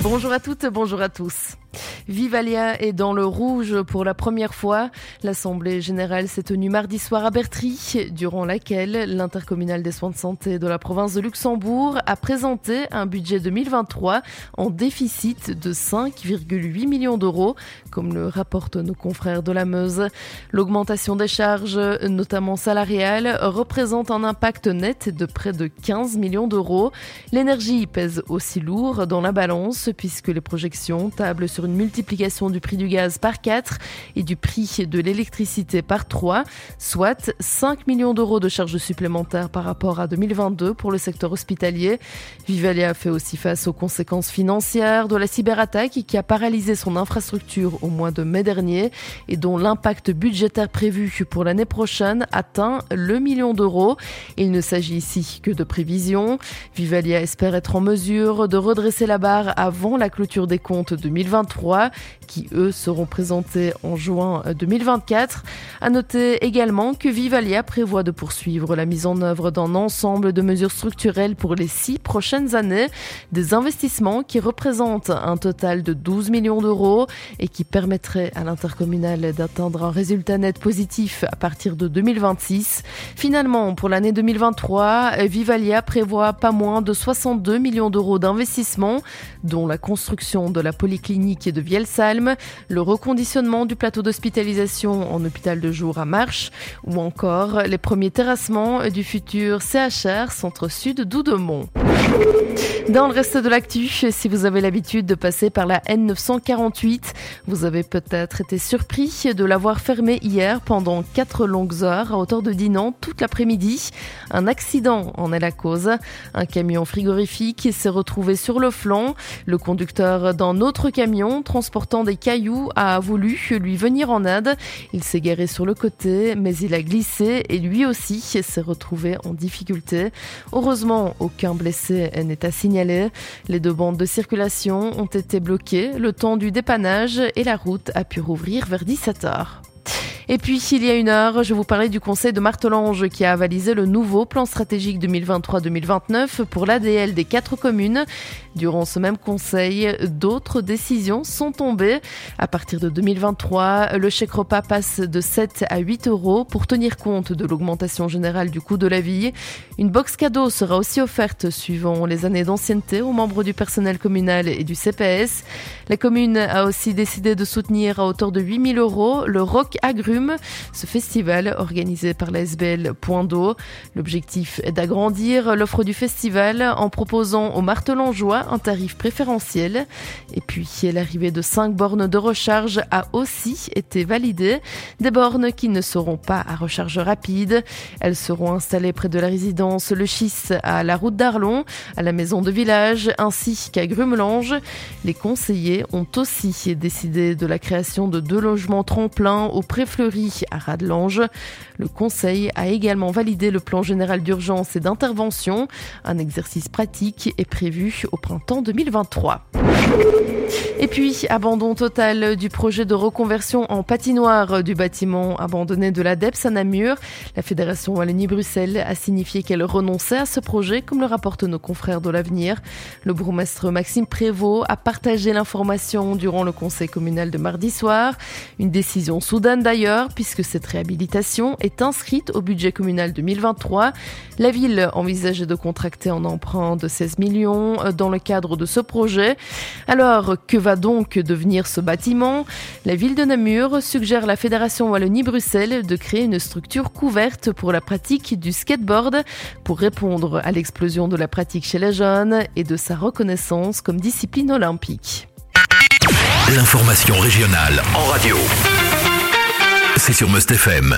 Bonjour à toutes, bonjour à tous. Vivalia est dans le rouge pour la première fois. L'Assemblée générale s'est tenue mardi soir à Bertry, durant laquelle l'intercommunal des soins de santé de la province de Luxembourg a présenté un budget 2023 en déficit de 5,8 millions d'euros, comme le rapportent nos confrères de la Meuse. L'augmentation des charges, notamment salariales, représente un impact net de près de 15 millions d'euros. L'énergie pèse aussi lourd dans la balance puisque les projections tablent sur une multiplication du prix du gaz par 4 et du prix de l'électricité par 3, soit 5 millions d'euros de charges supplémentaires par rapport à 2022 pour le secteur hospitalier. Vivalia fait aussi face aux conséquences financières de la cyberattaque qui a paralysé son infrastructure au mois de mai dernier et dont l'impact budgétaire prévu pour l'année prochaine atteint le million d'euros. Il ne s'agit ici que de prévisions. Vivalia espère être en mesure de redresser la barre avant la clôture des comptes 2023 qui eux seront présentés en juin 2024. À noter également que Vivalia prévoit de poursuivre la mise en œuvre d'un ensemble de mesures structurelles pour les six prochaines années, des investissements qui représentent un total de 12 millions d'euros et qui permettraient à l'intercommunal d'atteindre un résultat net positif à partir de 2026. Finalement, pour l'année 2023, Vivalia prévoit pas moins de 62 millions d'euros d'investissement, dont la construction de la polyclinique de Le reconditionnement du plateau d'hospitalisation en hôpital de jour à Marche, ou encore les premiers terrassements du futur CHR Centre Sud d'Oudemont. Dans le reste de l'actu, si vous avez l'habitude de passer par la N948, vous avez peut-être été surpris de l'avoir fermée hier pendant quatre longues heures à hauteur de Dinan toute l'après-midi. Un accident en est la cause. Un camion frigorifique s'est retrouvé sur le flanc. Le conducteur d'un autre camion transportant des cailloux a voulu lui venir en aide. Il s'est garé sur le côté, mais il a glissé et lui aussi s'est retrouvé en difficulté. Heureusement, aucun blessé n'est à signaler. Les deux bandes de circulation ont été bloquées le temps du dépannage et la route a pu rouvrir vers 17h. Et puis, il y a une heure, je vous parlais du conseil de Martelange qui a avalisé le nouveau plan stratégique 2023-2029 pour l'ADL des quatre communes. Durant ce même conseil, d'autres décisions sont tombées. À partir de 2023, le chèque repas passe de 7 à 8 euros pour tenir compte de l'augmentation générale du coût de la vie. Une box cadeau sera aussi offerte suivant les années d'ancienneté aux membres du personnel communal et du CPS. La commune a aussi décidé de soutenir à hauteur de 8000 euros le Rock Agru ce festival organisé par la SBL. L'objectif est d'agrandir l'offre du festival en proposant aux martelangeois un tarif préférentiel. Et puis, l'arrivée de cinq bornes de recharge a aussi été validée. Des bornes qui ne seront pas à recharge rapide. Elles seront installées près de la résidence Le Schis à la route d'Arlon, à la maison de village ainsi qu'à Grumelange. Les conseillers ont aussi décidé de la création de deux logements tremplins au préfleury à Radelange. Le Conseil a également validé le plan général d'urgence et d'intervention. Un exercice pratique est prévu au printemps 2023. Et puis, abandon total du projet de reconversion en patinoire du bâtiment abandonné de la DEPS à Namur. La Fédération Wallonie-Bruxelles a signifié qu'elle renonçait à ce projet, comme le rapportent nos confrères de l'avenir. Le bourgmestre Maxime Prévost a partagé l'information durant le conseil communal de mardi soir. Une décision soudaine d'ailleurs, puisque cette réhabilitation est inscrite au budget communal 2023. La ville envisageait de contracter un emprunt de 16 millions dans le cadre de ce projet. Alors, que va donc devenir ce bâtiment? La ville de Namur suggère à la Fédération Wallonie-Bruxelles de créer une structure couverte pour la pratique du skateboard pour répondre à l'explosion de la pratique chez les jeunes et de sa reconnaissance comme discipline olympique. L'information régionale en radio. C'est sur Must FM.